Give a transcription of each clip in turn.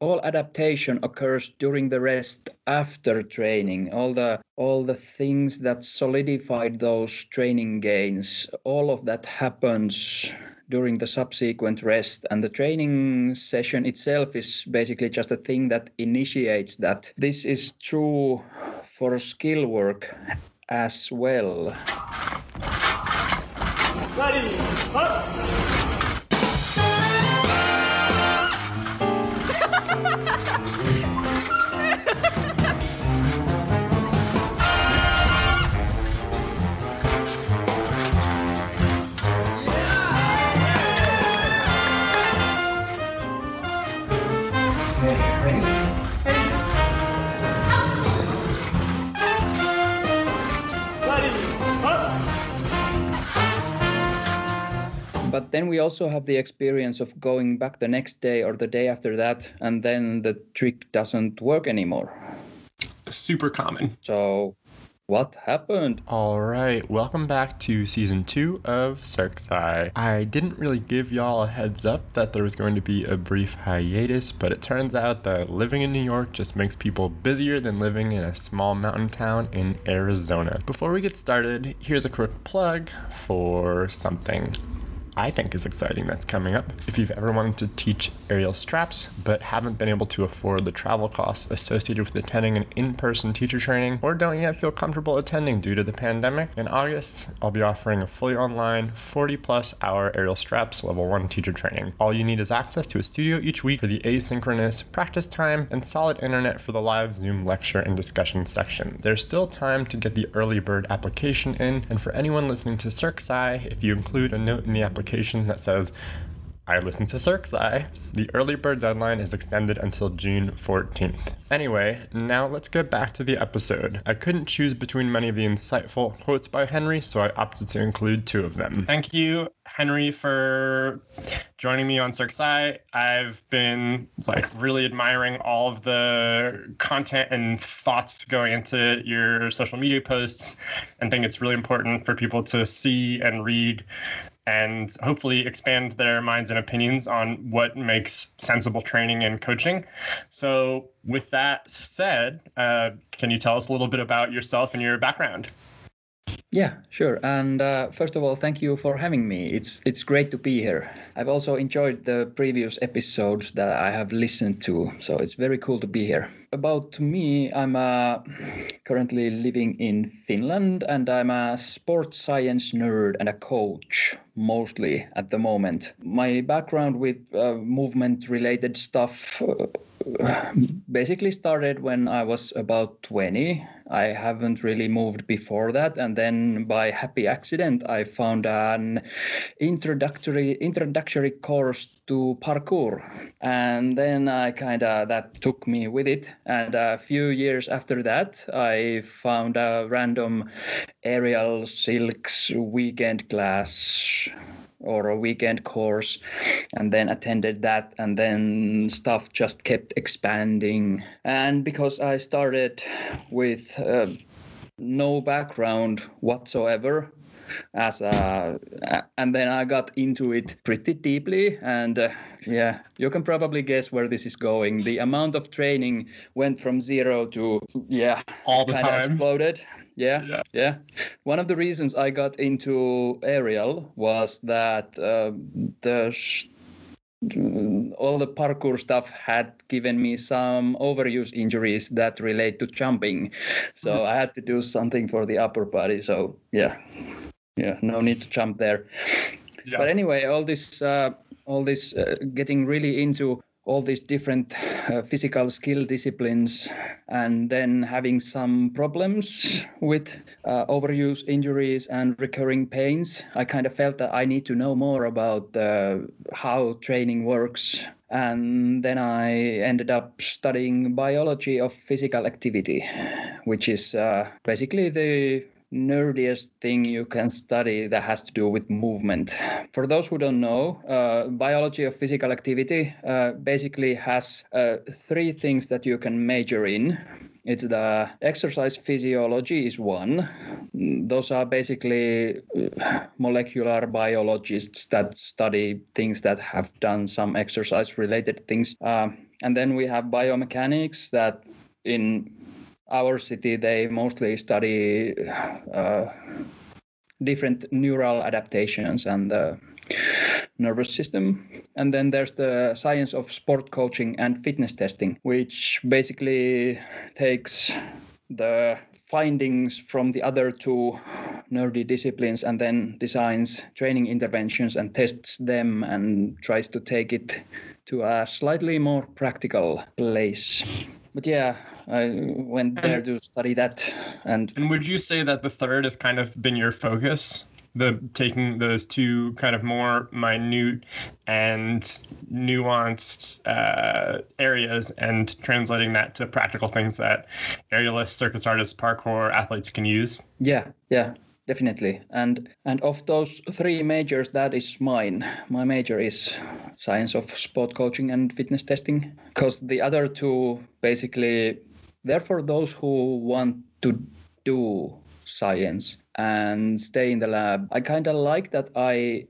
all adaptation occurs during the rest after training. All the all the things that solidified those training gains, all of that happens during the subsequent rest. And the training session itself is basically just a thing that initiates that. This is true for skill work as well. Ready, up. But then we also have the experience of going back the next day or the day after that and then the trick doesn't work anymore super common so what happened? All right, welcome back to season two of Circsci. I didn't really give y'all a heads up that there was going to be a brief hiatus, but it turns out that living in New York just makes people busier than living in a small mountain town in Arizona. Before we get started, here's a quick plug for something. I think is exciting that's coming up. If you've ever wanted to teach aerial straps but haven't been able to afford the travel costs associated with attending an in person teacher training or don't yet feel comfortable attending due to the pandemic, in August I'll be offering a fully online 40 plus hour aerial straps level 1 teacher training. All you need is access to a studio each week for the asynchronous practice time and solid internet for the live Zoom lecture and discussion section. There's still time to get the early bird application in, and for anyone listening to Circsci, if you include a note in the application, application that says, I listen to Circsci. The early bird deadline is extended until June 14th. Anyway, now let's get back to the episode. I couldn't choose between many of the insightful quotes by Henry, so I opted to include two of them. Thank you, Henry, for joining me on Circsci. I've been like really admiring all of the content and thoughts going into your social media posts and think it's really important for people to see and read and hopefully expand their minds and opinions on what makes sensible training and coaching. So, with that said, uh, can you tell us a little bit about yourself and your background? Yeah, sure. And uh, first of all, thank you for having me. It's it's great to be here. I've also enjoyed the previous episodes that I have listened to, so it's very cool to be here. About me, I'm uh, currently living in Finland, and I'm a sports science nerd and a coach mostly at the moment. My background with uh, movement-related stuff uh, basically started when I was about 20. I haven't really moved before that, and then by happy accident, I found an introductory introductory course to parkour, and then I kind of that took me with it. And a few years after that, I found a random aerial silks weekend class or a weekend course and then attended that and then stuff just kept expanding. And because i started with uh, no background whatsoever as a and then i got into it pretty deeply and uh, yeah you can probably guess where this is going. The amount of training went from zero to yeah all the time? exploded yeah, yeah, yeah. One of the reasons I got into aerial was that uh, the sh- all the parkour stuff had given me some overuse injuries that relate to jumping, so mm-hmm. I had to do something for the upper body. So yeah, yeah, no need to jump there. Yeah. But anyway, all this, uh, all this, uh, getting really into all these different uh, physical skill disciplines and then having some problems with uh, overuse injuries and recurring pains i kind of felt that i need to know more about uh, how training works. And then i ended up studying biology of physical activity which is uh, basically the nerdiest thing you can study that has to do with movement. For those who don't know, uh, biology of physical activity uh, basically has uh, three things that you can major in. It's the exercise physiology is one. Those are basically uh, molecular biologists that study things that have done some exercise related things. Uh, and then we have biomechanics that in our city they mostly study uh, different neural adaptations and the nervous system. And then there's the science of sport coaching and fitness testing, which basically takes the findings from the other two nerdy disciplines and then designs training interventions and tests them and tries to take it to a slightly more practical place. But yeah, I went there to study that. And and would you say that the third has kind of been your focus? The taking those two kind of more minute and nuanced uh, areas and translating that to practical things that aerialists, circus artists, parkour athletes can use. Yeah, yeah, definitely. And and of those three majors, that is mine. My major is science of sport coaching and fitness testing, because the other two basically they're for those who want to do science and stay in the lab. I kind of like that I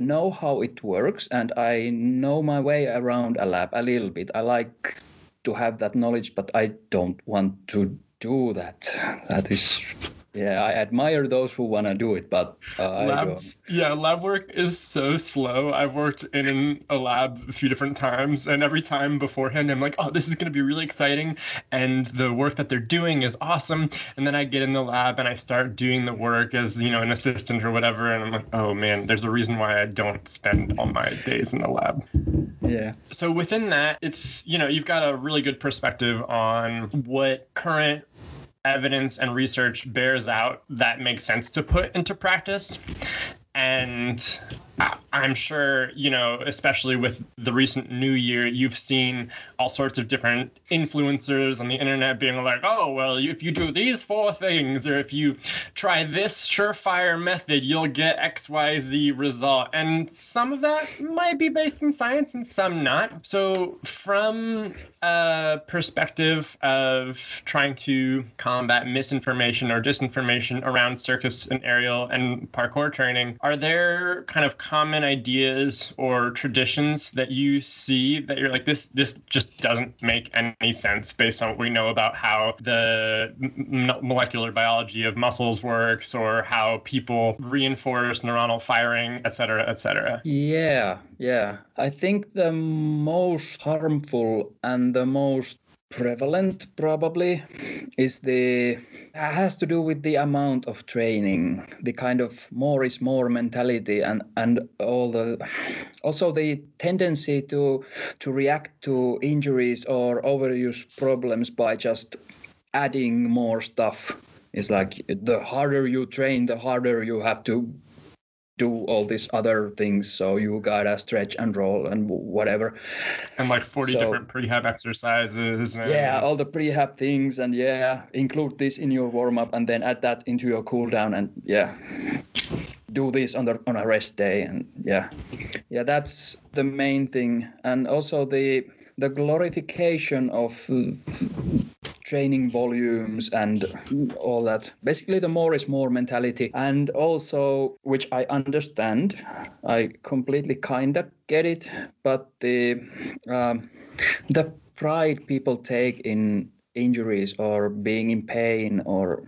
know how it works and I know my way around a lab a little bit. I like to have that knowledge, but I don't want to do that. That is yeah, I admire those who want to do it, but uh, lab, I don't. Yeah, lab work is so slow. I've worked in a lab a few different times, and every time beforehand, I'm like, oh, this is going to be really exciting. And the work that they're doing is awesome. And then I get in the lab and I start doing the work as, you know, an assistant or whatever. And I'm like, oh, man, there's a reason why I don't spend all my days in the lab. Yeah. So within that, it's, you know, you've got a really good perspective on what current evidence and research bears out that makes sense to put into practice. And I'm sure, you know, especially with the recent new year, you've seen all sorts of different influencers on the internet being like, oh, well, if you do these four things, or if you try this surefire method, you'll get XYZ result. And some of that might be based in science and some not. So, from a perspective of trying to combat misinformation or disinformation around circus and aerial and parkour training, are there kind of common ideas or traditions that you see that you're like this this just doesn't make any sense based on what we know about how the m- molecular biology of muscles works or how people reinforce neuronal firing et cetera et cetera. Yeah yeah. I think the most harmful and the most prevalent probably is the has to do with the amount of training the kind of more is more mentality and and all the also the tendency to to react to injuries or overuse problems by just adding more stuff. Is like the harder you train the harder you have to do all these other things. So you gotta stretch and roll and whatever. And like 40 so, different prehab exercises. And... Yeah, all the prehab things. And yeah, include this in your warm up and then add that into your cool down. And yeah, do this on, the, on a rest day. And yeah, yeah, that's the main thing. And also the the glorification of training volumes and all that. Basically, the more is more mentality. And also, which I understand, I completely kind of get it, but the um, the pride people take in injuries or being in pain or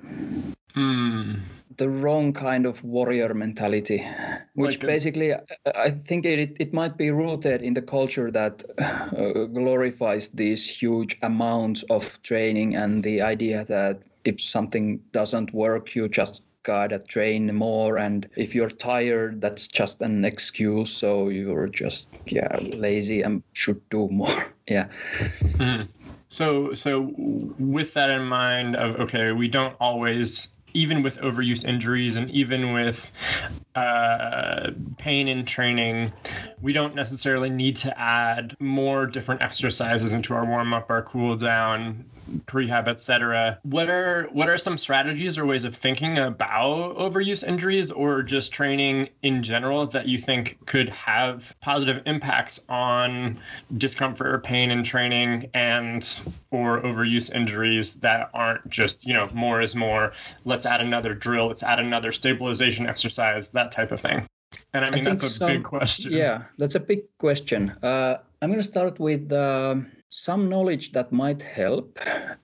mm the wrong kind of warrior mentality, which basically I think it, it might be rooted in the culture that uh, glorifies these huge amounts of training and the idea that if something doesn't work, you just gotta train more. And if you're tired that's just an excuse. So you're just yeah lazy and should do more. Yeah. Mm. so so with that in mind of okay we don't always even with overuse injuries and even with uh, pain in training, we don't necessarily need to add more different exercises into our warm up, our cool down, prehab, etc. What are what are some strategies or ways of thinking about overuse injuries or just training in general that you think could have positive impacts on discomfort or pain in training and or overuse injuries that aren't just you know more is more. Let's add another drill. Let's add another stabilization exercise. That type of thing. And I mean I that's a some, big question. Yeah, that's a big question. Uh, I'm going to start with. Uh, some knowledge that might help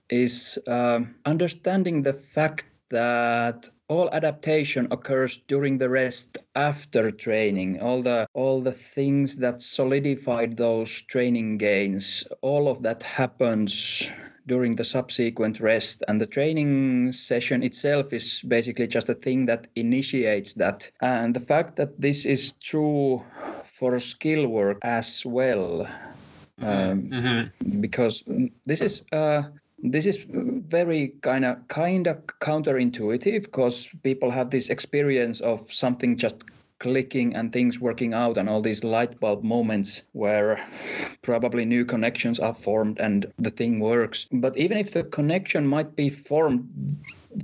is uh, understanding the fact that all adaptation occurs during the rest after training. All the all the things that solidified those training gains all of that happens during the subsequent rest. And the training session itself is basically just a thing that initiates that. And the fact that this is true for skill work as well um, mm-hmm. because this is uh, this is very kind of kind of counterintuitive because people have this experience of something just clicking and things working out and all these light bulb moments where probably new connections are formed and the thing works but even if the connection might be formed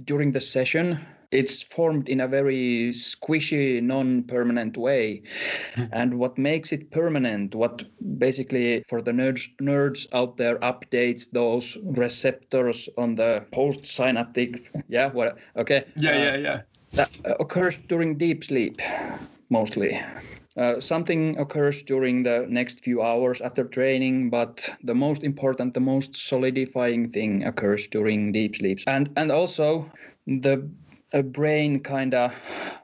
during the session it's formed in a very squishy, non-permanent way. And what makes it permanent, what basically for the nerds nerds out there updates those receptors on the post-synaptic, yeah, what? Okay. Yeah, uh, yeah, yeah. That occurs during deep sleep, mostly. Uh, something occurs during the next few hours after training, but the most important, the most solidifying thing occurs during deep sleeps. And and also the a brain kind of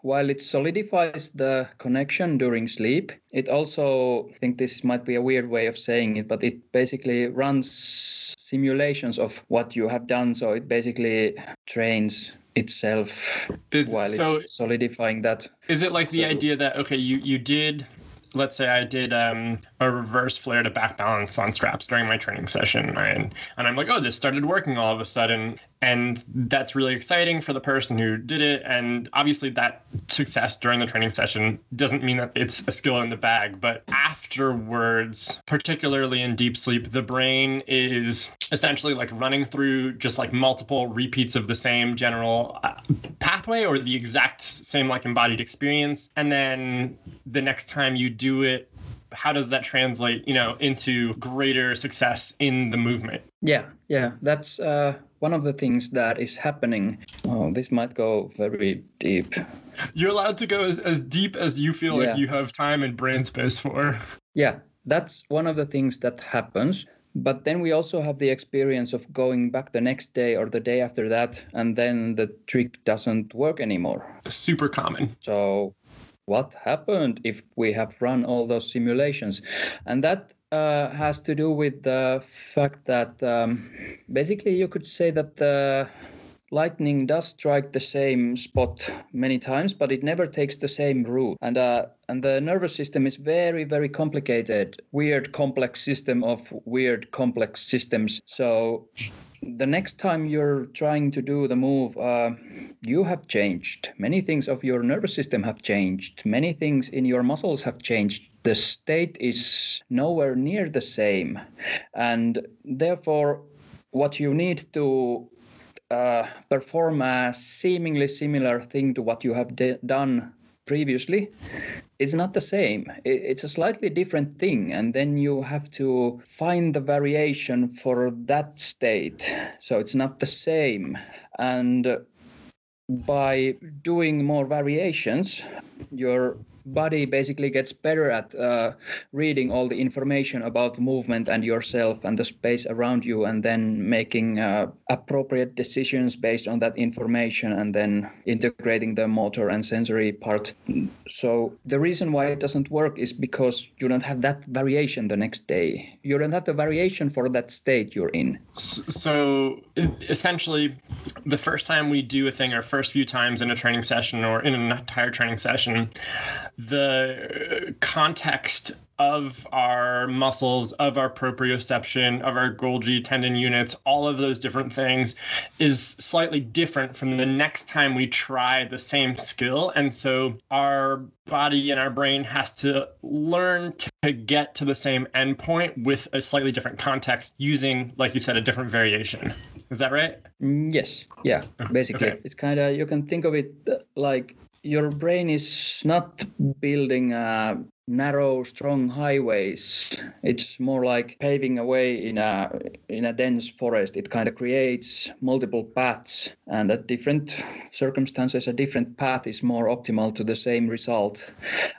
while it solidifies the connection during sleep it also i think this might be a weird way of saying it but it basically runs simulations of what you have done. So it basically trains itself it's, while so it's solidifying that. Is it like the idea that okay you you did let's say I did um, a reverse flare to back balance on straps during my training session, and and I'm like, oh, this started working all of a sudden, and that's really exciting for the person who did it. And obviously, that success during the training session doesn't mean that it's a skill in the bag, but afterwards, particularly in deep sleep, the brain is essentially like running through just like multiple repeats of the same general uh, pathway or the exact same like embodied experience, and then the next time you do it how does that translate you know into greater success in the movement yeah yeah that's uh, one of the things that is happening oh this might go very deep. You're allowed to go as, as deep as you feel yeah. like you have time and brain space for. Yeah that's one of the things that happens. But then we also have the experience of going back the next day or the day after that and then the trick doesn't work anymore. Super common. So what happened if we have run all those simulations? And that uh, has to do with the fact that um, basically you could say that the lightning does strike the same spot many times but it never takes the same route and uh, and the nervous system is very very complicated weird complex system of weird complex systems so the next time you're trying to do the move, uh, you have changed. Many things of your nervous system have changed. Many things in your muscles have changed. The state is nowhere near the same. And therefore, what you need to uh, perform a seemingly similar thing to what you have de- done previously is not the same. It's a slightly different thing and then you have to find the variation for that state. So it's not the same. And by doing more variations your body basically gets better at uh, reading all the information about movement and yourself and the space around you and then making uh, appropriate decisions based on that information and then integrating the motor and sensory part so the reason why it doesn't work is because you don't have that variation the next day. You don't have the variation for that state you're in. So essentially the first time we do a thing or first few times in a training session or in an entire training session the context of our muscles, of our proprioception, of our Golgi tendon units, all of those different things is slightly different from the next time we try the same skill. And so our body and our brain has to learn to get to the same endpoint with a slightly different context using, like you said, a different variation. Is that right? Mm, yes. Yeah. Basically, Okay. it's kind of you can think of it uh, like your brain is not building uh, narrow, strong highways. It's more like paving a way in a in a dense forest. It kind of creates multiple paths, and at different circumstances, a different path is more optimal to the same result.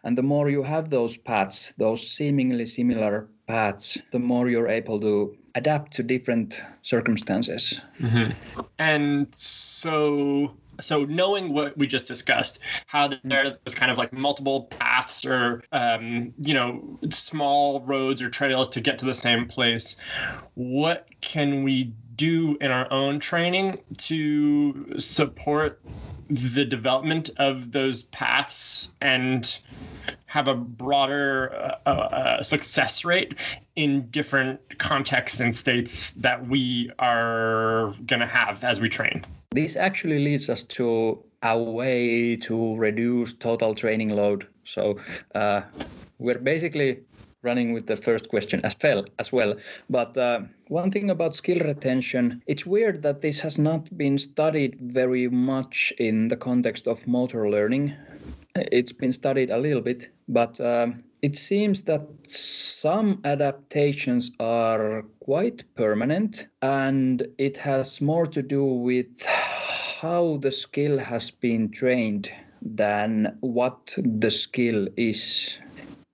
And the more you have those paths, those seemingly similar paths, the more you're able to adapt to different circumstances. And so so knowing what we just discussed, how there was kind of like multiple paths or um, you know small roads or trails to get to the same place, what can we do in our own training to support the development of those paths and have a broader uh, uh, success rate in different contexts and states that we are going to have as we train. This actually leads us to a way to reduce total training load. So uh, we're basically running with the first question as well. As well. But uh, one thing about skill retention, it's weird that this has not been studied very much in the context of motor learning. It's been studied a little bit, but um, it seems that some adaptations are quite permanent and it has more to do with how the skill has been trained than what the skill is.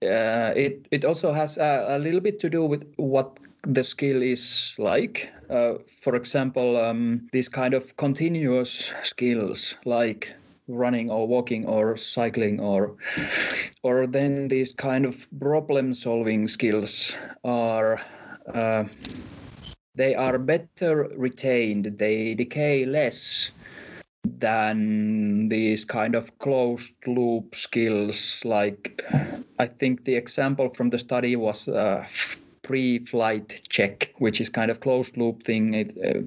Uh, it it also has a, a little bit to do with what the skill is like. Uh, for example, um, these kind of continuous skills like running or walking or cycling or or then these kind of problem solving skills are uh, they are better retained they decay less than these kind of closed loop skills. Like i think the example from the study was uh, pre-flight check which is kind of closed loop thing. It, uh,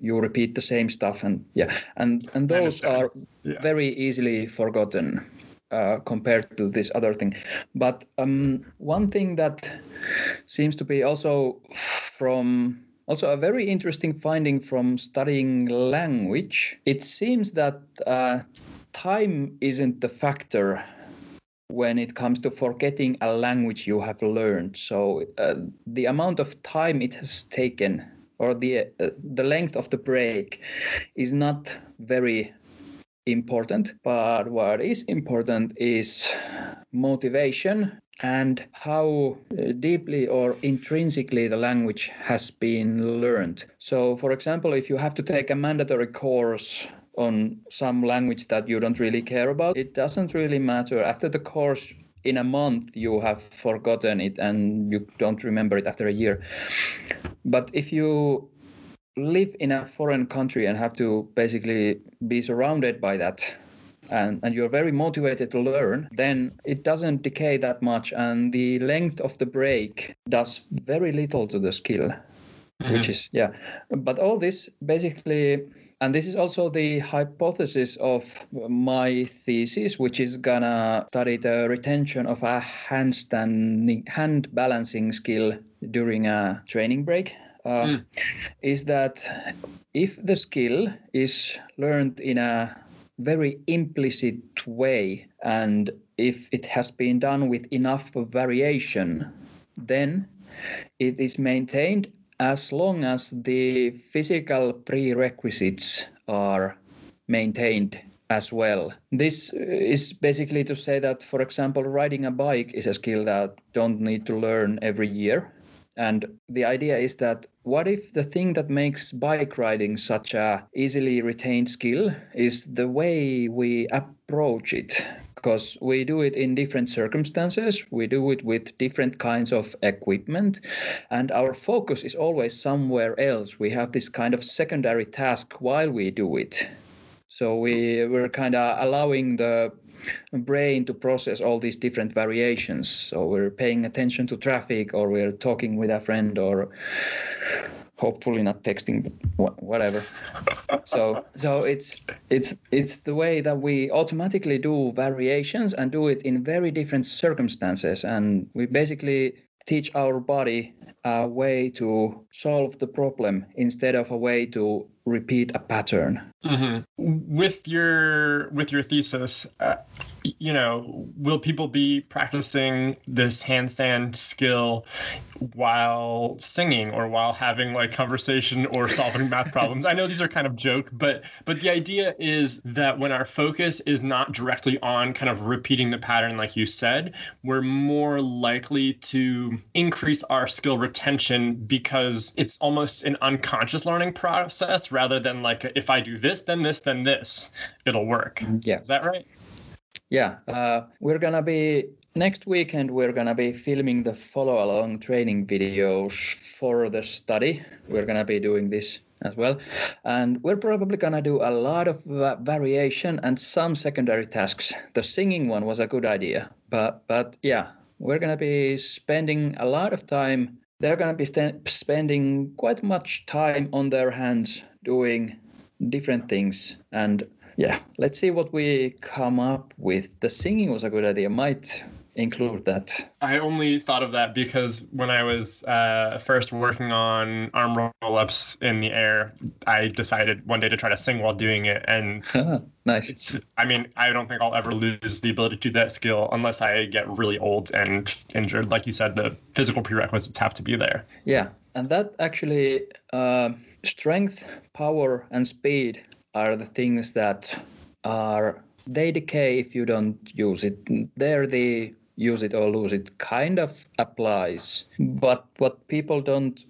you repeat the same stuff and yeah. And and those are Yeah. very easily forgotten uh, compared to this other thing. But um, one thing that seems to be also from also a very interesting finding from studying language it seems that uh, time isn't the factor when it comes to forgetting a language you have learned. So uh, the amount of time it has taken, or the uh, the length of the break, is not very important. But what is important is motivation and how uh, deeply or intrinsically the language has been learned. So, for example, if you have to take a mandatory course on some language that you don't really care about, it doesn't really matter. After the course, in a month, you have forgotten it and you don't remember it after a year. But if you live in a foreign country and have to basically be surrounded by that and, and you're very motivated to learn, then it doesn't decay that much and the length of the break does very little to the skill which mm-hmm. is yeah but all this basically and this is also the hypothesis of my thesis which is gonna study the retention of a handstanding hand balancing skill during a training break. Uh, is that if the skill is learned in a very implicit way and if it has been done with enough variation then it is maintained as long as the physical prerequisites are maintained as well. This uh, is basically to say that, for example, riding a bike is a skill that don't need to learn every year. And the idea is that what if the thing that makes bike riding such a easily retained skill is the way we approach it? Because we do it in different circumstances, we do it with different kinds of equipment, and our focus is always somewhere else. We have this kind of secondary task while we do it. So we we're kind of allowing the brain to process all these different variations. So we're paying attention to traffic, or we're talking with a friend, or hopefully not texting, but whatever. So so it's it's it's the way that we automatically do variations and do it in very different circumstances, and we basically teach our body a way to solve the problem instead of a way to repeat a pattern. Mm-hmm. With your with your thesis, uh, you know, will people be practicing this handstand skill while singing or while having like conversation or solving math problems? I know these are kind of joke, but but the idea is that when our focus is not directly on kind of repeating the pattern like you said, we're more likely to increase our skill retention because it's almost an unconscious learning process rather than like if I do this, then this, then this, it'll work. Yeah. Is that right? Yeah, uh, we're gonna be next weekend. We're gonna be filming the follow-along training videos for the study. We're gonna be doing this as well, and we're probably gonna do a lot of variation and some secondary tasks. The singing one was a good idea, but but yeah, we're gonna be spending a lot of time. They're gonna be st- spending quite much time on their hands doing different things and yeah, let's see what we come up with. The singing was a good idea. Might include that. I only thought of that because when I was uh, first working on arm roll ups in the air, I decided one day to try to sing while doing it. And nice. It's, I mean, I don't think I'll ever lose the ability to do that skill unless I get really old and injured. Like you said, the physical prerequisites have to be there. Yeah. And that actually, uh, strength, power, and speed are the things that are they decay if you don't use it. There the use it or lose it kind of applies. But what people don't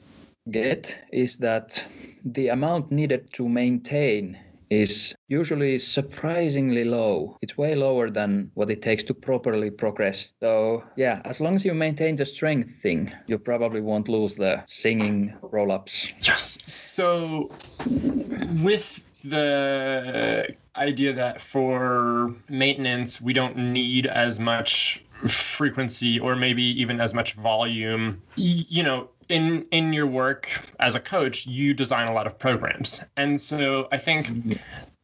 get is that the amount needed to maintain is usually surprisingly low. It's way lower than what it takes to properly progress. So, yeah, as long as you maintain the strength thing, you probably won't lose the singing roll ups. Yes. So, with the idea that for maintenance, we don't need as much frequency or maybe even as much volume, you know, in in your work as a coach you design a lot of programs and so i think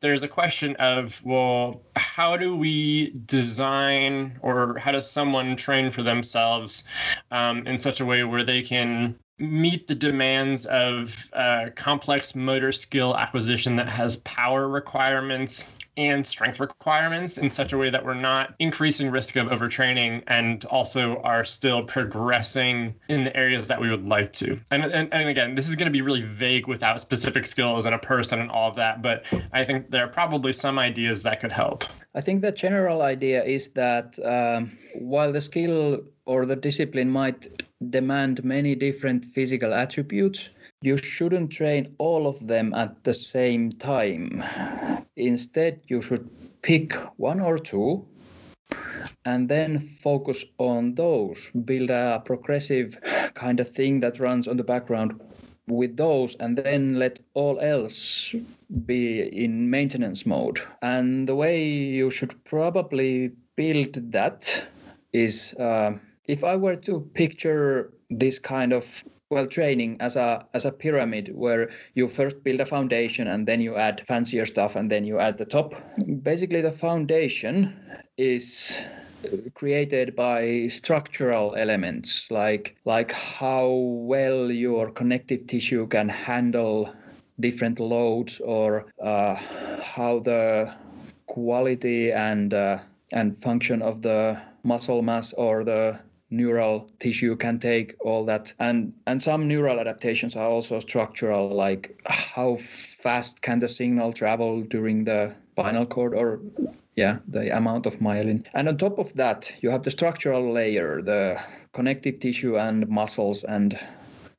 there's a question of well how do we design or how does someone train for themselves um, in such a way where they can meet the demands of uh, complex motor skill acquisition that has power requirements and strength requirements in such a way that we're not increasing risk of overtraining and also are still progressing in the areas that we would like to. And, and, and again, this is going to be really vague without specific skills and a person and all of that, but I think there are probably some ideas that could help. I think the general idea is that um, while the skill or the discipline might demand many different physical attributes, you shouldn't train all of them at the same time. Instead, you should pick one or two and then focus on those. Build a progressive kind of thing that runs on the background with those, and then let all else be in maintenance mode. And the way you should probably build that is uh, if I were to picture this kind of well training as a as a pyramid where you first build a foundation and then you add fancier stuff and then you add the top basically the foundation is created by structural elements like like how well your connective tissue can handle different loads or uh, how the quality and uh, and function of the muscle mass or the neural tissue can take all that. And and some neural adaptations are also structural like how fast can the signal travel during the spinal cord or yeah the amount of myelin. And on top of that you have the structural layer the connective tissue and muscles and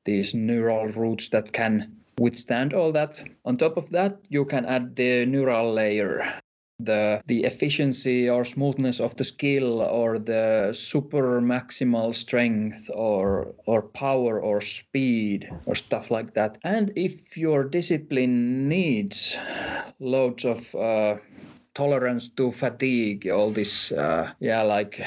these neural roots that can withstand all that. On top of that you can add the neural layer the the efficiency or smoothness of the skill or the super maximal strength or or power or speed or stuff like that and if your discipline needs loads of uh, tolerance to fatigue, all this, uh, yeah, like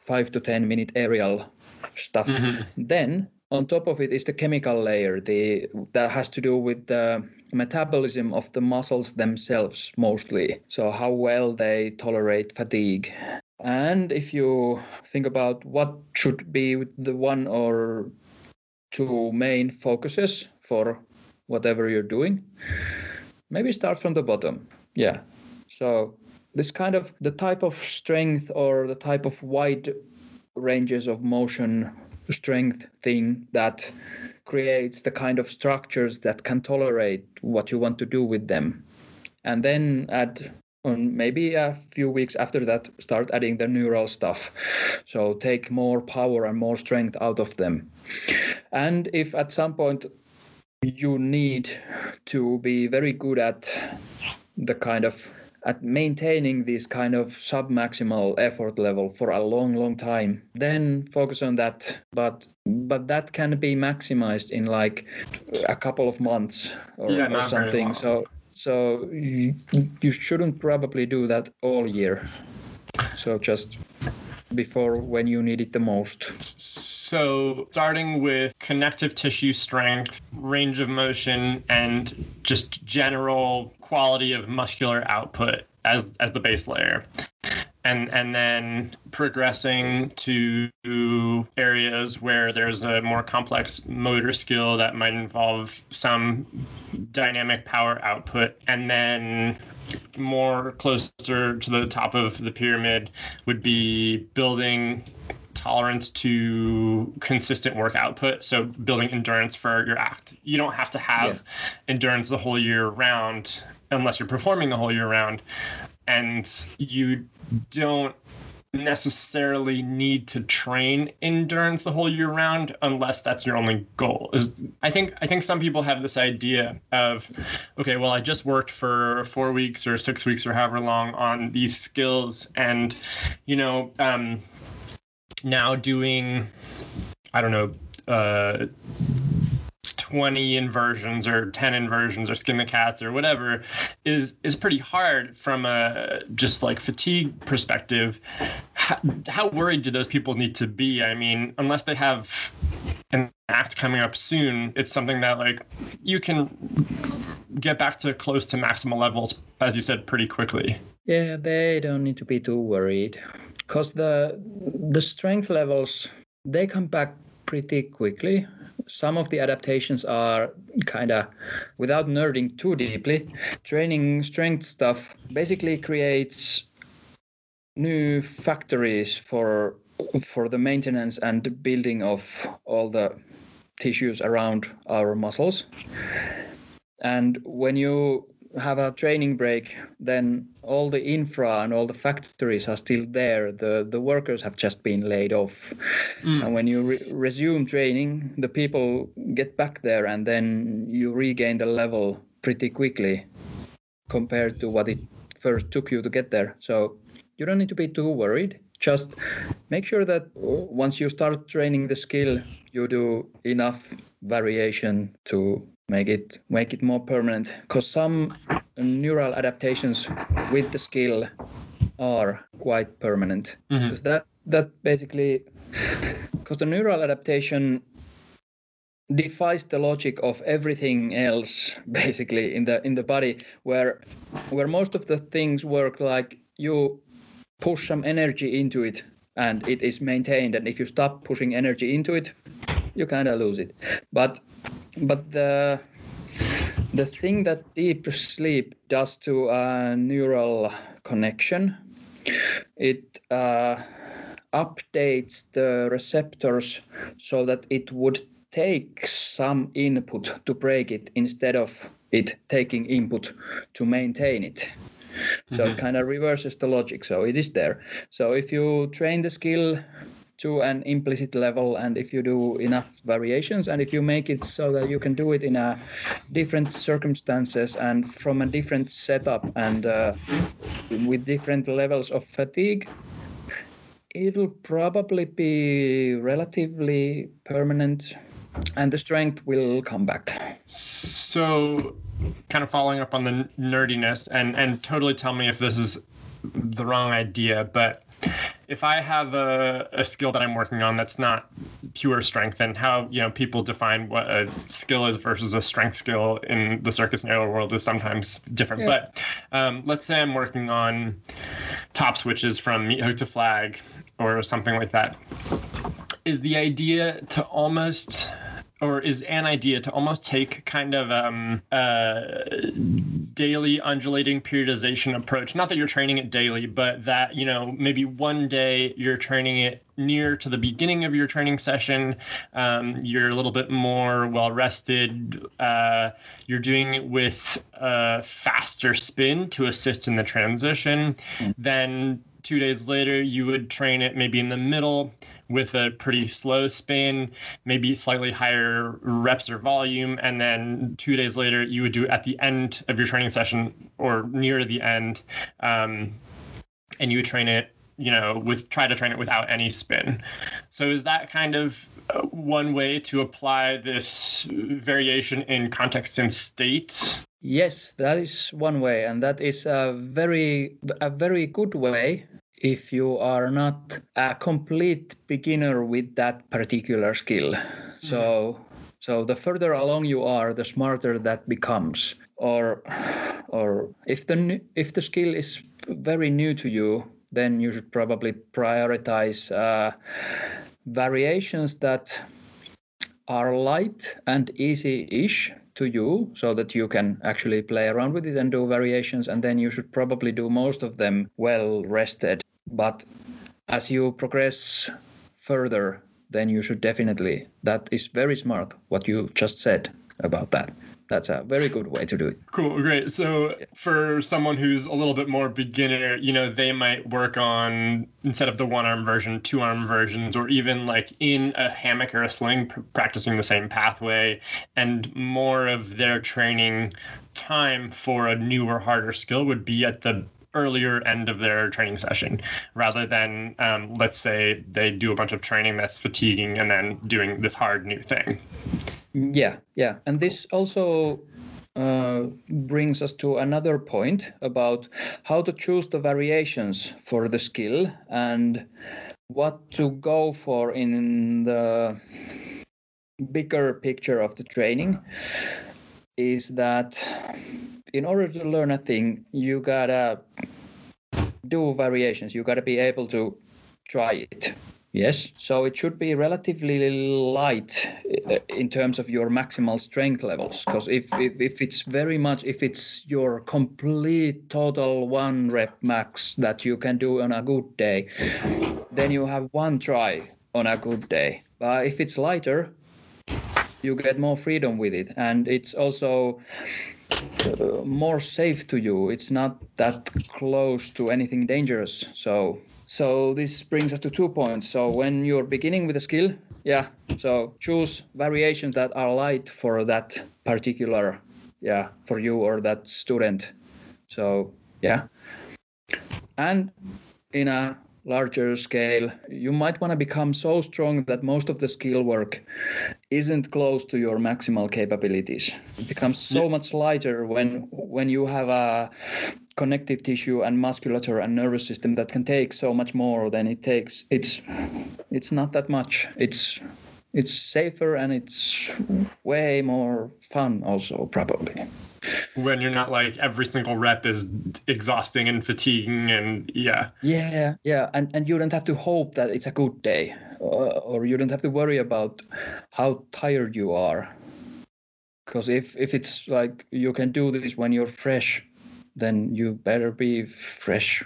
five to 10 minute aerial stuff. Mm-hmm. Then on top of it is the chemical layer the that has to do with the metabolism of the muscles themselves mostly. So how well they tolerate fatigue. And if you think about what should be the one or two main focuses for whatever you're doing maybe start from the bottom. Yeah. So this kind of the type of strength or the type of wide ranges of motion strength thing that creates the kind of structures that can tolerate what you want to do with them. And then add on maybe a few weeks after that start adding the neural stuff. So take more power and more strength out of them. And if at some point you need to be very good at the kind of at maintaining this kind of sub-maximal effort level for a long long time then focus on that. But but that can be maximized in like a couple of months or, yeah, or something. so so you, you shouldn't probably do that all year. So just before when you need it the most? So, starting with connective tissue strength, range of motion, and just general quality of muscular output as as the base layer. And and then progressing to areas where there's a more complex motor skill that might involve some dynamic power output. And then more closer to the top of the pyramid would be building tolerance to consistent work output. So building endurance for your act. You don't have to have yeah. endurance the whole year round unless you're performing the whole year round. And you don't necessarily need to train endurance the whole year round unless that's your only goal is i think i think some people have this idea of okay well i just worked for four weeks or six weeks or however long on these skills and you know um, now doing i don't know uh, 20 inversions or 10 inversions or skin the cats or whatever is is pretty hard from a just like fatigue perspective. How, how worried do those people need to be? I mean unless they have an act coming up soon it's something that like you can get back to close to maximal levels as you said pretty quickly. Yeah they don't need to be too worried because the the strength levels they come back pretty quickly. Some of the adaptations are kind of without nerding too deeply training strength stuff basically creates new factories for for the maintenance and building of all the tissues around our muscles and when you have a training break, then all the infra and all the factories are still there. The the workers have just been laid off, mm. and when you re- resume training, the people get back there, and then you regain the level pretty quickly compared to what it first took you to get there. So you don't need to be too worried. Just make sure that once you start training the skill, you do enough variation to make it make it more permanent because some neural adaptations with the skill are quite permanent mm-hmm. because that that basically because the neural adaptation defies the logic of everything else basically in the in the body where where most of the things work like you push some energy into it and it is maintained and if you stop pushing energy into it you kind of lose it but but the the thing that deep sleep does to a neural connection, it uh, updates the receptors so that it would take some input to break it instead of it taking input to maintain it. So mm-hmm. it kind of reverses the logic. So it is there. So if you train the skill to an implicit level and if you do enough variations and if you make it so that you can do it in a different circumstances and from a different setup and uh, with different levels of fatigue it'll probably be relatively permanent and the strength will come back So, kind of following up on the nerdiness, and and totally tell me if this is the wrong idea, but if I have a, a skill that I'm working on that's not pure strength, and how you know people define what a skill is versus a strength skill in the circus and aerial world is sometimes different. Yeah. But um, let's say I'm working on top switches from meat hook to flag or something like that. Is the idea to almost or is an idea to almost take kind of um, a daily undulating periodization approach. Not that you're training it daily, but that you know maybe one day you're training it near to the beginning of your training session. Um, you're a little bit more well rested. Uh, you're doing it with a faster spin to assist in the transition. Mm. Then two days later, you would train it maybe in the middle with a pretty slow spin, maybe slightly higher reps or volume, and then two days later you would do at the end of your training session or near the end, um, and you would train it, you know, with try to train it without any spin. So is that kind of uh, one way to apply this variation in context and state? Yes, that is one way, and that is a very a very good way if you are not a complete beginner with that particular skill. Mm-hmm. So so the further along you are, the smarter that becomes. Or or if the if the skill is very new to you, then you should probably prioritize uh, variations that are light and easy-ish to you so that you can actually play around with it and do variations and then you should probably do most of them well rested but as you progress further, then you should definitely, that is very smart what you just said about that. That's a very good way to do it. Cool, great. So for someone who's a little bit more beginner, you know, they might work on instead of the one arm version, two arm versions, or even like in a hammock or a sling, practicing the same pathway, and more of their training time for a newer, harder skill would be at the earlier end of their training session rather than um, let's say they do a bunch of training that's fatiguing and then doing this hard new thing. Yeah yeah. And this also uh, brings us to another point about how to choose the variations for the skill and what to go for in the bigger picture of the training is that in order to learn a thing, you gotta do variations. You gotta be able to try it. Yes, so it should be relatively light uh, in terms of your maximal strength levels. Because if, if, if it's very much, if it's your complete total one rep max that you can do on a good day, then you have one try on a good day. But if it's lighter, you get more freedom with it, and it's also uh, more safe to you. It's not that close to anything dangerous. So so this brings us to two points. So when you're beginning with a skill, yeah, so choose variations that are light for that particular, yeah, for you or that student. So yeah. And in a larger scale, you might want to become so strong that most of the skill work isn't close to your maximal capabilities. It becomes so much lighter when when you have a connective tissue and musculature and nervous system that can take so much more than it takes. It's it's not that much. It's it's safer and it's way more fun also probably when you're not like every single rep is exhausting and fatiguing and yeah. Yeah yeah and and you don't have to hope that it's a good day uh, or you don't have to worry about how tired you are. Because if if it's like you can do this when you're fresh then you better be fresh.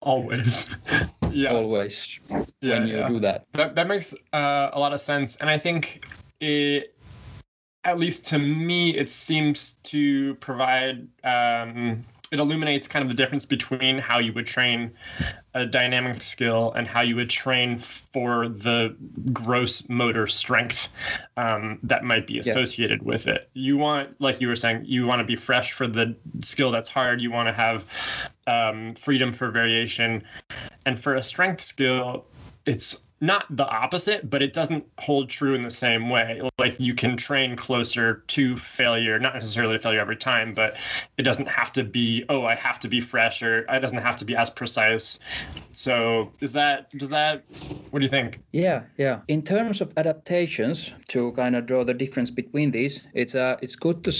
Always. Yeah. Always yeah, when you yeah. do that. That, that makes uh, a lot of sense and i think it at least to me, it seems to provide. Um, it illuminates kind of the difference between how you would train a dynamic skill and how you would train for the gross motor strength um, that might be associated yeah. with it. You want, like you were saying, you want to be fresh for the skill that's hard. You want to have um, freedom for variation. And for a strength skill, it's not the opposite, but it doesn't hold true in the same way. Like you can train closer to failure, not necessarily failure every time, but it doesn't have to be, oh, I have to be fresh or it doesn't have to be as precise. So is that, does that, what do you think? Yeah, yeah. In terms of adaptations, to kind of draw the difference between these, it's uh, it's good to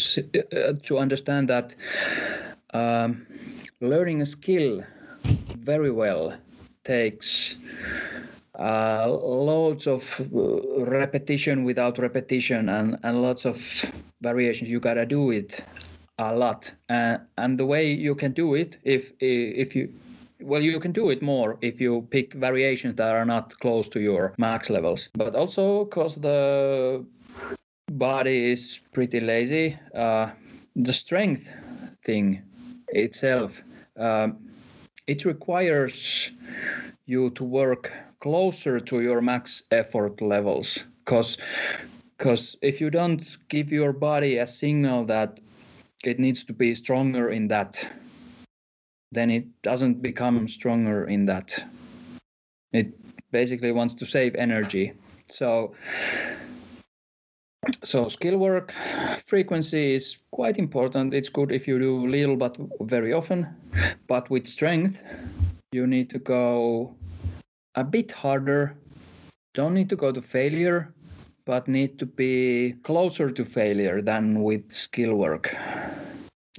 uh, to understand that um, learning a skill very well takes uh, loads of uh, repetition without repetition and, and lots of variations. You gotta do it a lot, uh, and the way you can do it, if if you well, you can do it more if you pick variations that are not close to your max levels. But also because the body is pretty lazy, uh, the strength thing itself, um, it requires you to work closer to your max effort levels. Because because if you don't give your body a signal that it needs to be stronger in that then it doesn't become stronger in that. It basically wants to save energy. So so skill work frequency is quite important it's good if you do little but very often but with strength you need to go a bit harder. Don't need to go to failure, but need to be closer to failure than with skill work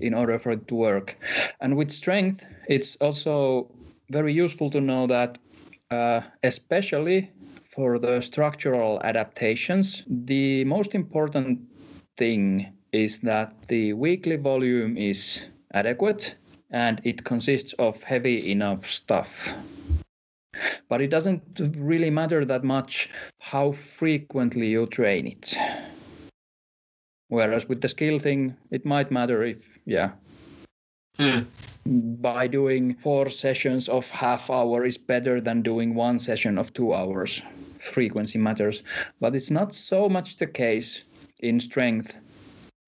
in order for it to work. And with strength, it's also very useful to know that, uh, especially for the structural adaptations, the most important thing is that the weekly volume is adequate and it consists of heavy enough stuff. But it doesn't really matter that much how frequently you train it. Whereas with the skill thing, it might matter if, yeah. Hmm. By doing four sessions of half hour is better than doing one session of two hours. Frequency matters. But it's not so much the case in strength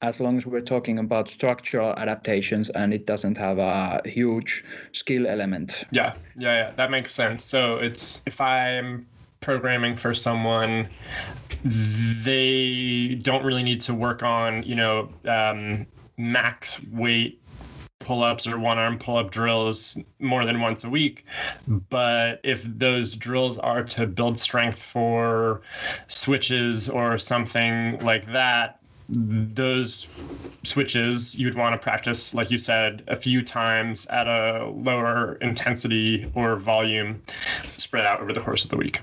as long as we're talking about structural adaptations and it doesn't have a huge skill element. Yeah, yeah, yeah, that makes sense. So it's if I'm programming for someone, they don't really need to work on, you know, um, max weight pull-ups or one arm pull-up drills more than once a week but if those drills are to build strength for switches or something like that those switches you'd want to practice, like you said, a few times at a lower intensity or volume spread out over the course of the week.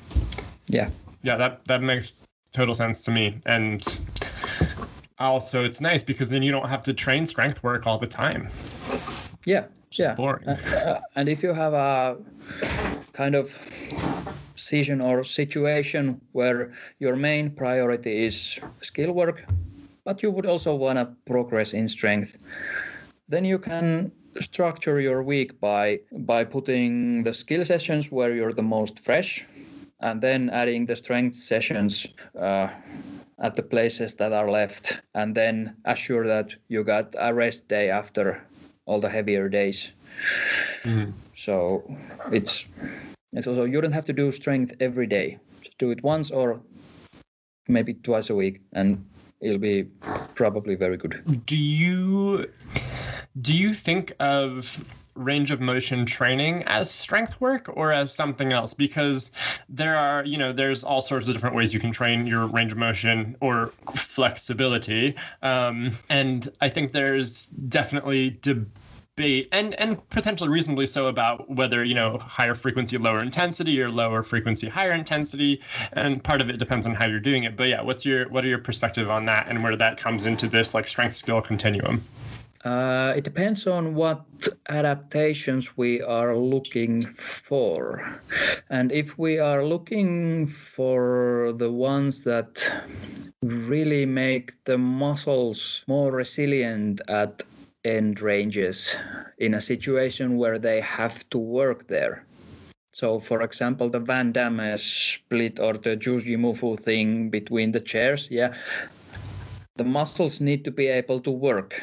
Yeah. Yeah, that, that makes total sense to me. And also, it's nice because then you don't have to train strength work all the time. Yeah. yeah. Boring. Uh, and if you have a kind of season or situation where your main priority is skill work, but you would also want to progress in strength, then you can structure your week by by putting the skill sessions where you're the most fresh and then adding the strength sessions uh, at the places that are left and then assure that you got a rest day after all the heavier days mm. so it's it's also you don't have to do strength every day just do it once or maybe twice a week and it'll be probably very good. Do you do you think of range of motion training as strength work or as something else? Because there are you know there's all sorts of different ways you can train your range of motion or flexibility. Um, and i think there's definitely debate debate and and potentially reasonably so about whether you know higher frequency lower intensity or lower frequency higher intensity. And part of it depends on how you're doing it. But yeah what's your what are your perspective on that and where that comes into this like strength skill continuum uh, it depends on what adaptations we are looking for. And if we are looking for the ones that really make the muscles more resilient at end ranges in a situation where they have to work there. So, for example, the Van Damme split or the Jujimufu thing between the chairs, yeah, the muscles need to be able to work.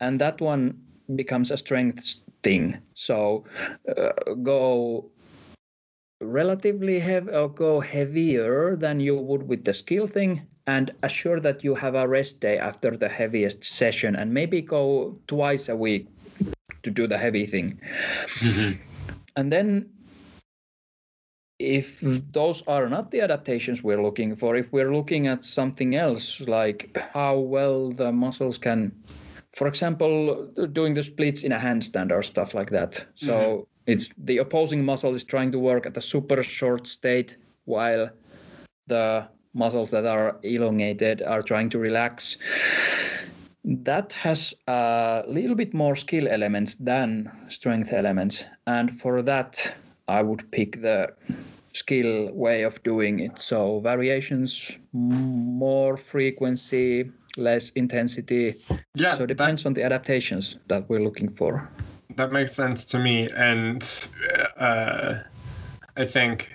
And that one becomes a strength thing. So, uh, go relatively heavy or go heavier than you would with the skill thing and assure that you have a rest day after the heaviest session and maybe go twice a week to do the heavy thing. Mm-hmm. And then if those are not the adaptations we're looking for, if we're looking at something else, like how well the muscles can, for example, doing the splits in a handstand or stuff like that. So mm-hmm. it's the opposing muscle is trying to work at a super short state while the muscles that are elongated are trying to relax. That has a little bit more skill elements than strength elements. And for that, I would pick the skill way of doing it. So variations, more frequency, less intensity. Yeah. So it depends that, on the adaptations that we're looking for. That makes sense to me, and uh, I think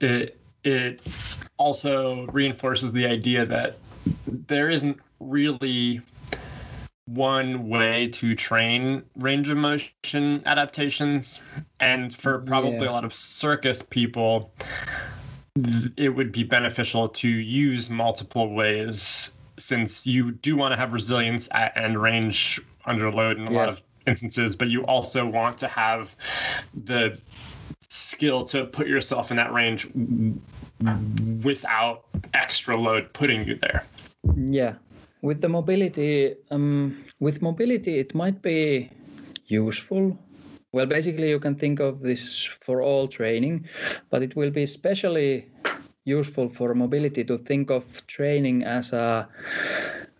it it also reinforces the idea that there isn't really one way to train range of motion adaptations and for probably yeah. a lot of circus people it would be beneficial to use multiple ways since you do want to have resilience at end range under load in a yeah. lot of instances but you also want to have the skill to put yourself in that range without extra load putting you there yeah with the mobility, um, with mobility, it might be useful. Well, basically, you can think of this for all training, but it will be especially useful for mobility to think of training as a,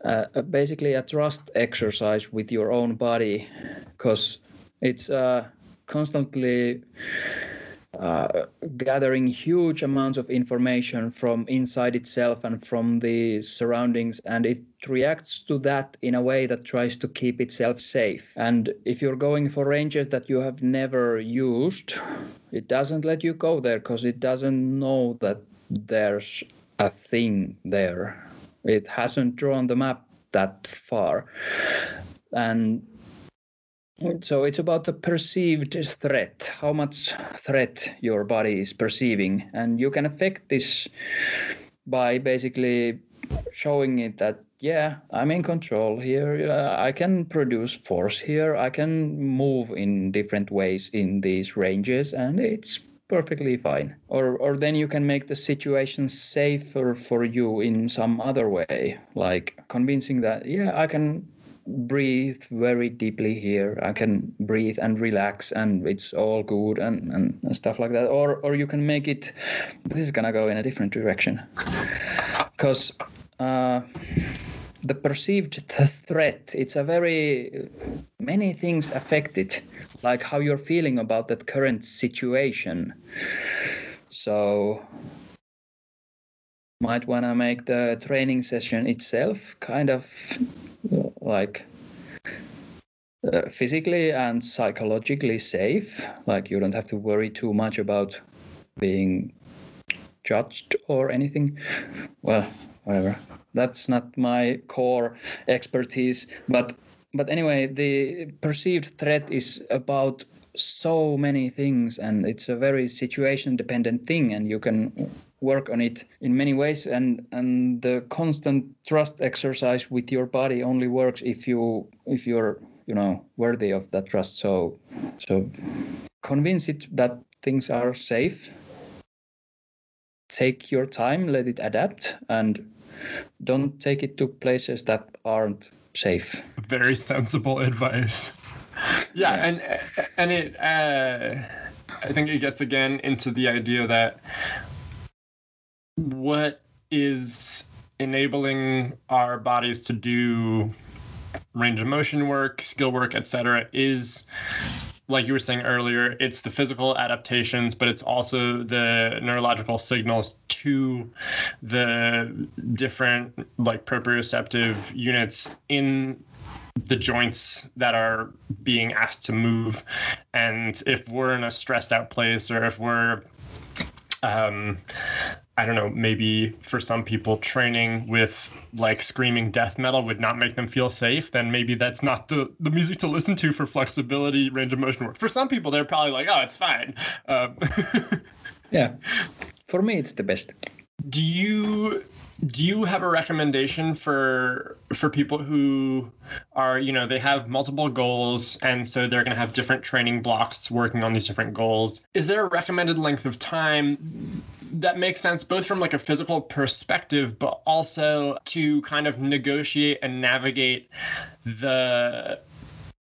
a basically a trust exercise with your own body, because it's uh, constantly uh, gathering huge amounts of information from inside itself and from the surroundings, and it reacts to that in a way that tries to keep itself safe. And if you're going for ranges that you have never used, it doesn't let you go there because it doesn't know that there's a thing there. It hasn't drawn the map that far. And so it's about the perceived threat, how much threat your body is perceiving. And you can affect this by basically showing it that, yeah, I'm in control here. Uh, I can produce force here. I can move in different ways in these ranges, and it's perfectly fine. Or, or then you can make the situation safer for you in some other way, like convincing that, yeah, I can breathe very deeply here. I can breathe and relax, and it's all good and, and, stuff like that. Or or you can make it. This is gonna go in a different direction, because. Uh, the perceived th- threat it's a very many things affect it like how you're feeling about that current situation so might want to make the training session itself kind of like uh, physically and psychologically safe. Like you don't have to worry too much about being judged or anything. Well, whatever. That's not my core expertise, but but anyway, the perceived threat is about so many things and it's a very situation dependent thing and you can work on it in many ways and and the constant trust exercise with your body only works if you if you're you know worthy of that trust. So so convince it that things are safe. Take your time let it adapt and don't take it to places that aren't safe. Very sensible advice. Yeah, yeah, and and it uh, I think it gets again into the idea that what is enabling our bodies to do range of motion work, skill work, etc., is like you were saying earlier, it's the physical adaptations, but it's also the neurological signals to the different like proprioceptive units in the joints that are being asked to move. And if we're in a stressed out place or if we're um, I don't know, maybe for some people training with like screaming death metal would not make them feel safe, then maybe that's not the, the music to listen to for flexibility, range of motion work. For some people, they're probably like, oh, it's fine. Um, yeah. For me, it's the best. Do you do you have a recommendation for for people who are you know they have multiple goals and so they're going to have different training blocks working on these different goals is there a recommended length of time that makes sense both from like a physical perspective but also to kind of negotiate and navigate the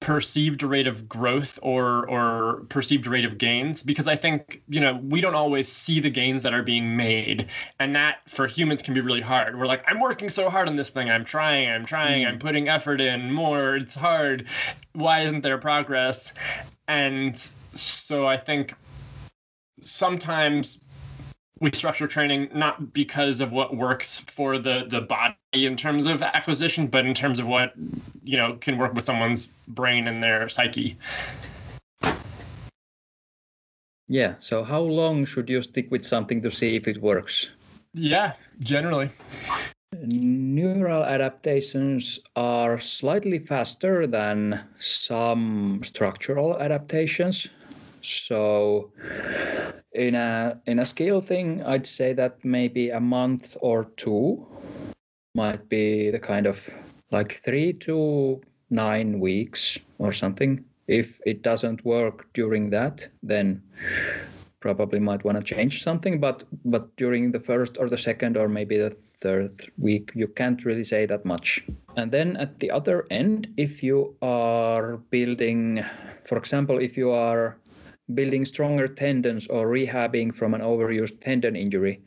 perceived rate of growth or or perceived rate of gains. Because i think you know we don't always see the gains that are being made and that for humans can be really hard. We're like i'm working so hard on this thing. I'm trying i'm trying mm. i'm putting effort in more. It's hard. Why isn't there progress? And so i think sometimes we structure training not because of what works for the the body in terms of acquisition but in terms of what you know can work with someone's brain and their psyche. Yeah so how long should you stick with something to see if it works? Yeah generally. Neural adaptations are slightly faster than some structural adaptations so in a in a scale thing, I'd say that maybe a month or two might be the kind of like three to nine weeks or something. If it doesn't work during that, then probably might want to change something but but during the first or the second or maybe the third week you can't really say that much and then at the other end if you are building for example if you are building stronger tendons or rehabbing from an overused tendon injury,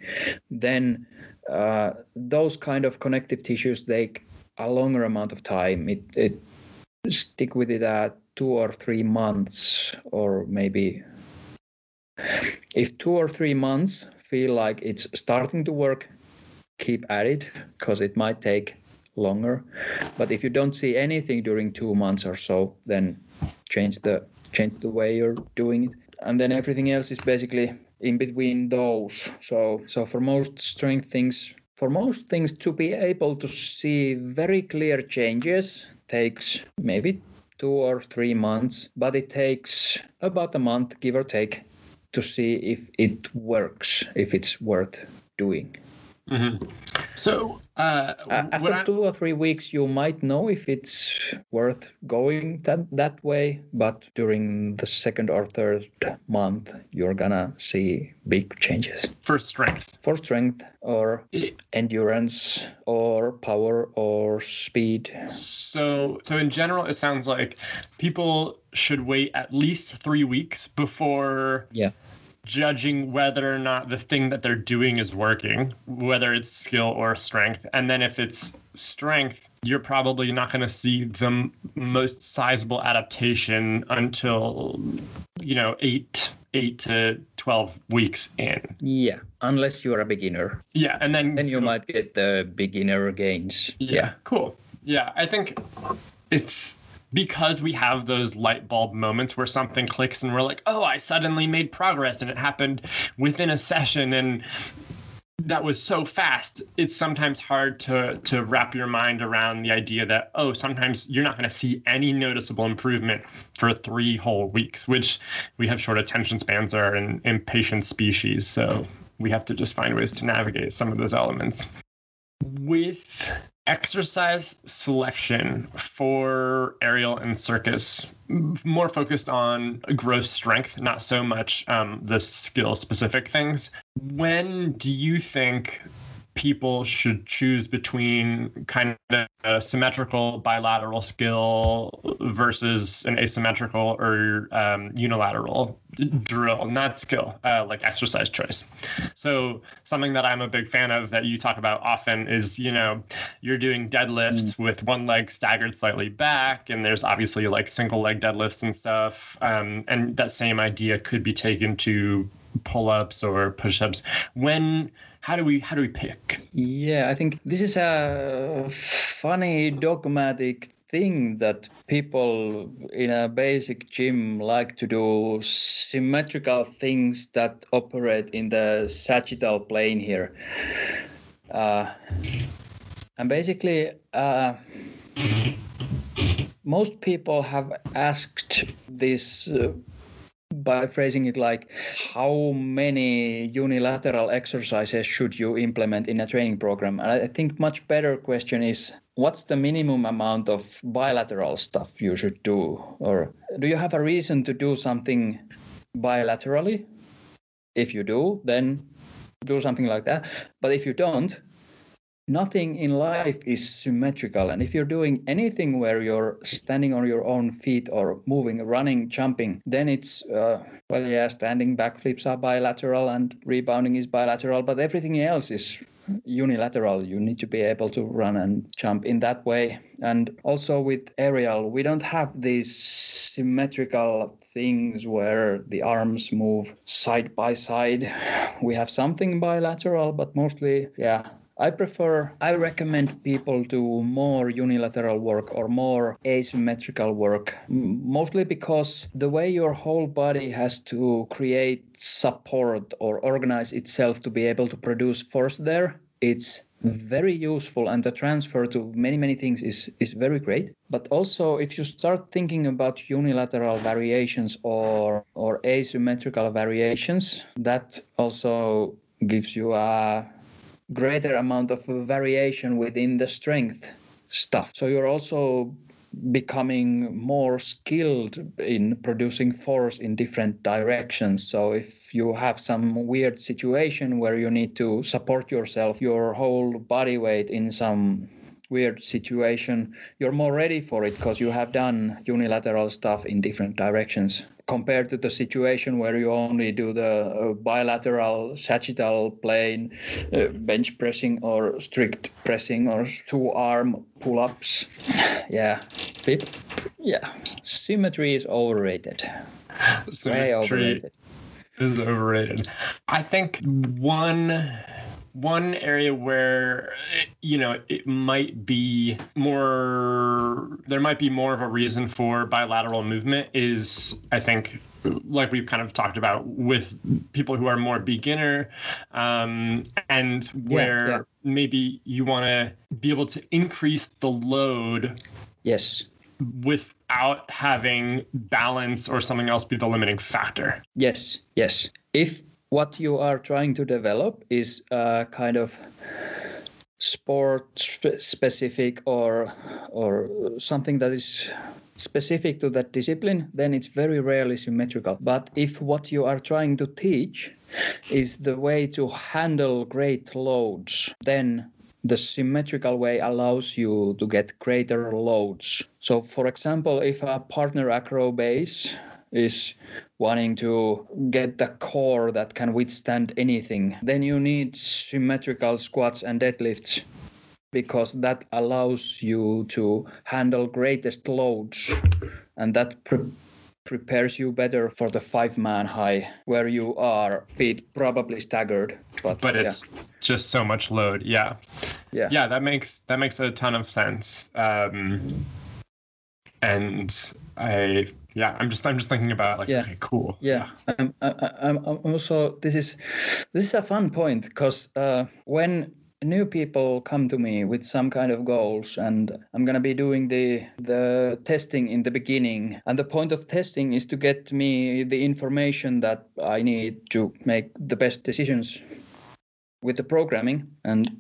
then uh, those kind of connective tissues take a longer amount of time. It, it stick with it at two or three months, or maybe if two or three months feel like it's starting to work, keep at it because it might take longer. But if you don't see anything during two months or so, then change the change the way you're doing it. And then everything else is basically in between those. So so for most strength things for most things to be able to see very clear changes takes maybe two or three months but it takes about a month give or take to see if it works if it's worth doing Mm-hmm. So uh, uh, after two or three weeks, you might know if it's worth going that that way. But during the second or third month, you're gonna see big changes for strength, for strength or endurance or power or speed. So, so in general, it sounds like people should wait at least three weeks before yeah judging whether or not the thing that they're doing is working, whether it's skill or strength. And then if it's strength, you're probably not going to see the most sizable adaptation until, you know, eight eight to 12 weeks in. Yeah, unless you're a beginner. Yeah, and then then you might get the beginner gains. Yeah, yeah, cool. Yeah, I think it's because we have those light bulb moments where something clicks and we're like, oh, I suddenly made progress and it happened within a session and that was so fast. It's sometimes hard to to wrap your mind around the idea that oh sometimes you're not going to see any noticeable improvement for three whole weeks which we have short attention spans are an impatient species. So we have to just find ways to navigate some of those elements. With exercise selection for aerial and circus more focused on gross strength not so much um, the skill specific things. When do you think people should choose between kind of a symmetrical bilateral skill versus an asymmetrical or um, unilateral drill, not skill, uh, like exercise choice. So something that I'm a big fan of that you talk about often is, you know, you're doing deadlifts mm. with one leg staggered slightly back, and there's obviously like single leg deadlifts and stuff. Um, and that same idea could be taken to pull-ups or push-ups. When how do we how do we pick yeah i think this is a funny dogmatic thing that people in a basic gym like to do symmetrical things that operate in the sagittal plane here. Uh, and basically, uh, most people have asked this uh, by phrasing it like how many unilateral exercises should you implement in a training program? I think much better question is what's the minimum amount of bilateral stuff you should do? Or do you have a reason to do something bilaterally? If you do then do something like that. But if you don't nothing in life is symmetrical. And if you're doing anything where you're standing on your own feet or moving, running, jumping, then it's, uh, well, yeah, standing backflips are bilateral and rebounding is bilateral, but everything else is unilateral. You need to be able to run and jump in that way. And also with aerial, we don't have these symmetrical things where the arms move side by side. We have something bilateral, but mostly, yeah, I prefer, I recommend people do more unilateral work or more asymmetrical work, mostly because the way your whole body has to create support or organize itself to be able to produce force there, it's very useful and the transfer to many many things is is very great. But also if you start thinking about unilateral variations or or asymmetrical variations that also gives you a greater amount of variation within the strength stuff. So you're also becoming more skilled in producing force in different directions. So if you have some weird situation where you need to support yourself, your whole body weight in some weird situation, you're more ready for it because you have done unilateral stuff in different directions compared to the situation where you only do the uh, bilateral sagittal plane uh, bench pressing or strict pressing or two arm pull ups. yeah. Yeah. Symmetry is overrated. Symmetry Way overrated. Is overrated. I think one one area where you know it might be more there might be more of a reason for bilateral movement is i think like we've kind of talked about with people who are more beginner um, and where yeah, yeah. maybe you want to be able to increase the load yes. without having balance or something else be the limiting factor. Yes yes. If what you are trying to develop is a kind of sport specific or or something that is specific to that discipline then it's very rarely symmetrical. But if what you are trying to teach is the way to handle great loads then the symmetrical way allows you to get greater loads. So for example if a partner acro base is wanting to get the core that can withstand anything, then you need symmetrical squats and deadlifts because that allows you to handle greatest loads and that pre- prepares you better for the five man high where you are feet probably staggered but, but it's yeah. just so much load. Yeah. Yeah. Yeah that makes that makes a ton of sense. Um and i yeah i'm just i'm just thinking about like yeah. okay cool yeah I'm, I'm, I'm also this is this is a fun point because uh, when new people come to me with some kind of goals and i'm going to be doing the the testing in the beginning and the point of testing is to get me the information that i need to make the best decisions with the programming and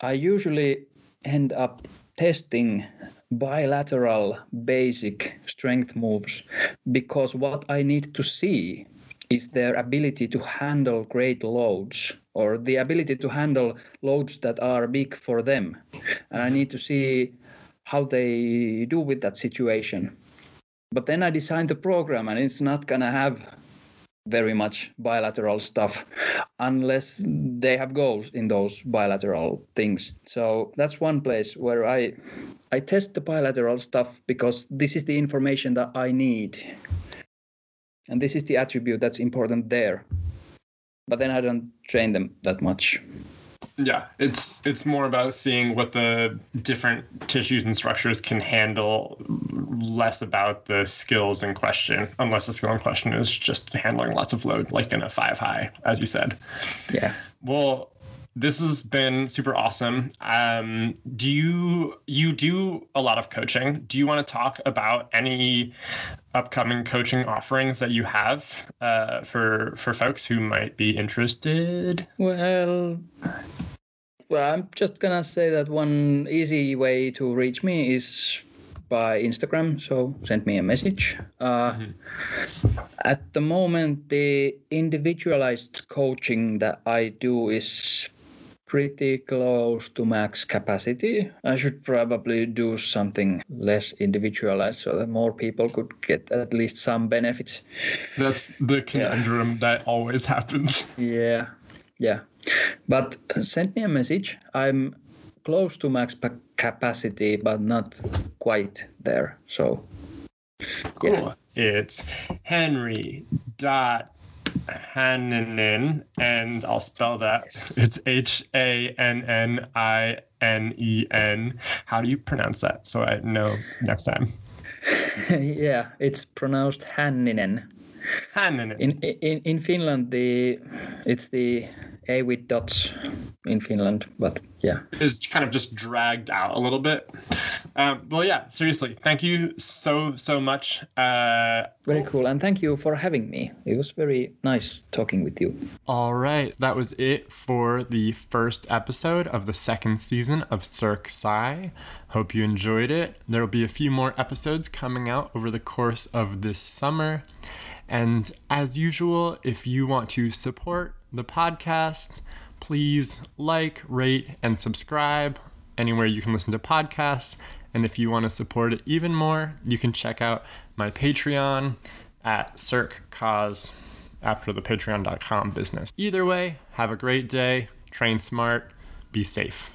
i usually end up testing bilateral basic strength moves because what I need to see is their ability to handle great loads or the ability to handle loads that are big for them. And I need to see how they do with that situation. But then I design the program and it's not going to have very much bilateral stuff unless they have goals in those bilateral things. So that's one place where I I test the bilateral stuff because this is the information that I need. And this is the attribute that's important there. But then I don't train them that much. Yeah, it's it's more about seeing what the different tissues and structures can handle, less about the skills in question, unless the skill in question is just handling lots of load, like in a five high, as you said. Yeah. Well, this has been super awesome. Um, do you you do a lot of coaching? Do you want to talk about any upcoming coaching offerings that you have uh, for for folks who might be interested? Well, well, I'm just gonna say that one easy way to reach me is by Instagram. So send me a message. Uh, mm-hmm. At the moment, the individualized coaching that I do is pretty close to max capacity. I should probably do something less individualized so that more people could get at least some benefits. That's the conundrum yeah. that always happens. Yeah, yeah. But uh, send me a message. I'm close to max capacity, but not quite there. So, cool. Yeah. It's Henry dot Hanninen, and I'll spell that. It's H A N N I N E N. How do you pronounce that? So I know next time. yeah, it's pronounced Hanninen. Hanninen. In in in Finland, the it's the a with dots in Finland, but yeah, is kind of just dragged out a little bit. Um, well, yeah, seriously, thank you so so much. Uh, very cool, and thank you for having me. It was very nice talking with you. All right, that was it for the first episode of the second season of Cirque Psy. Hope you enjoyed it. There will be a few more episodes coming out over the course of this summer. And as usual, if you want to support the podcast, please like, rate, and subscribe anywhere you can listen to podcasts. And if you want to support it even more, you can check out my Patreon at Cirque Cause after the patreon.com business. Either way, have a great day, train smart, be safe.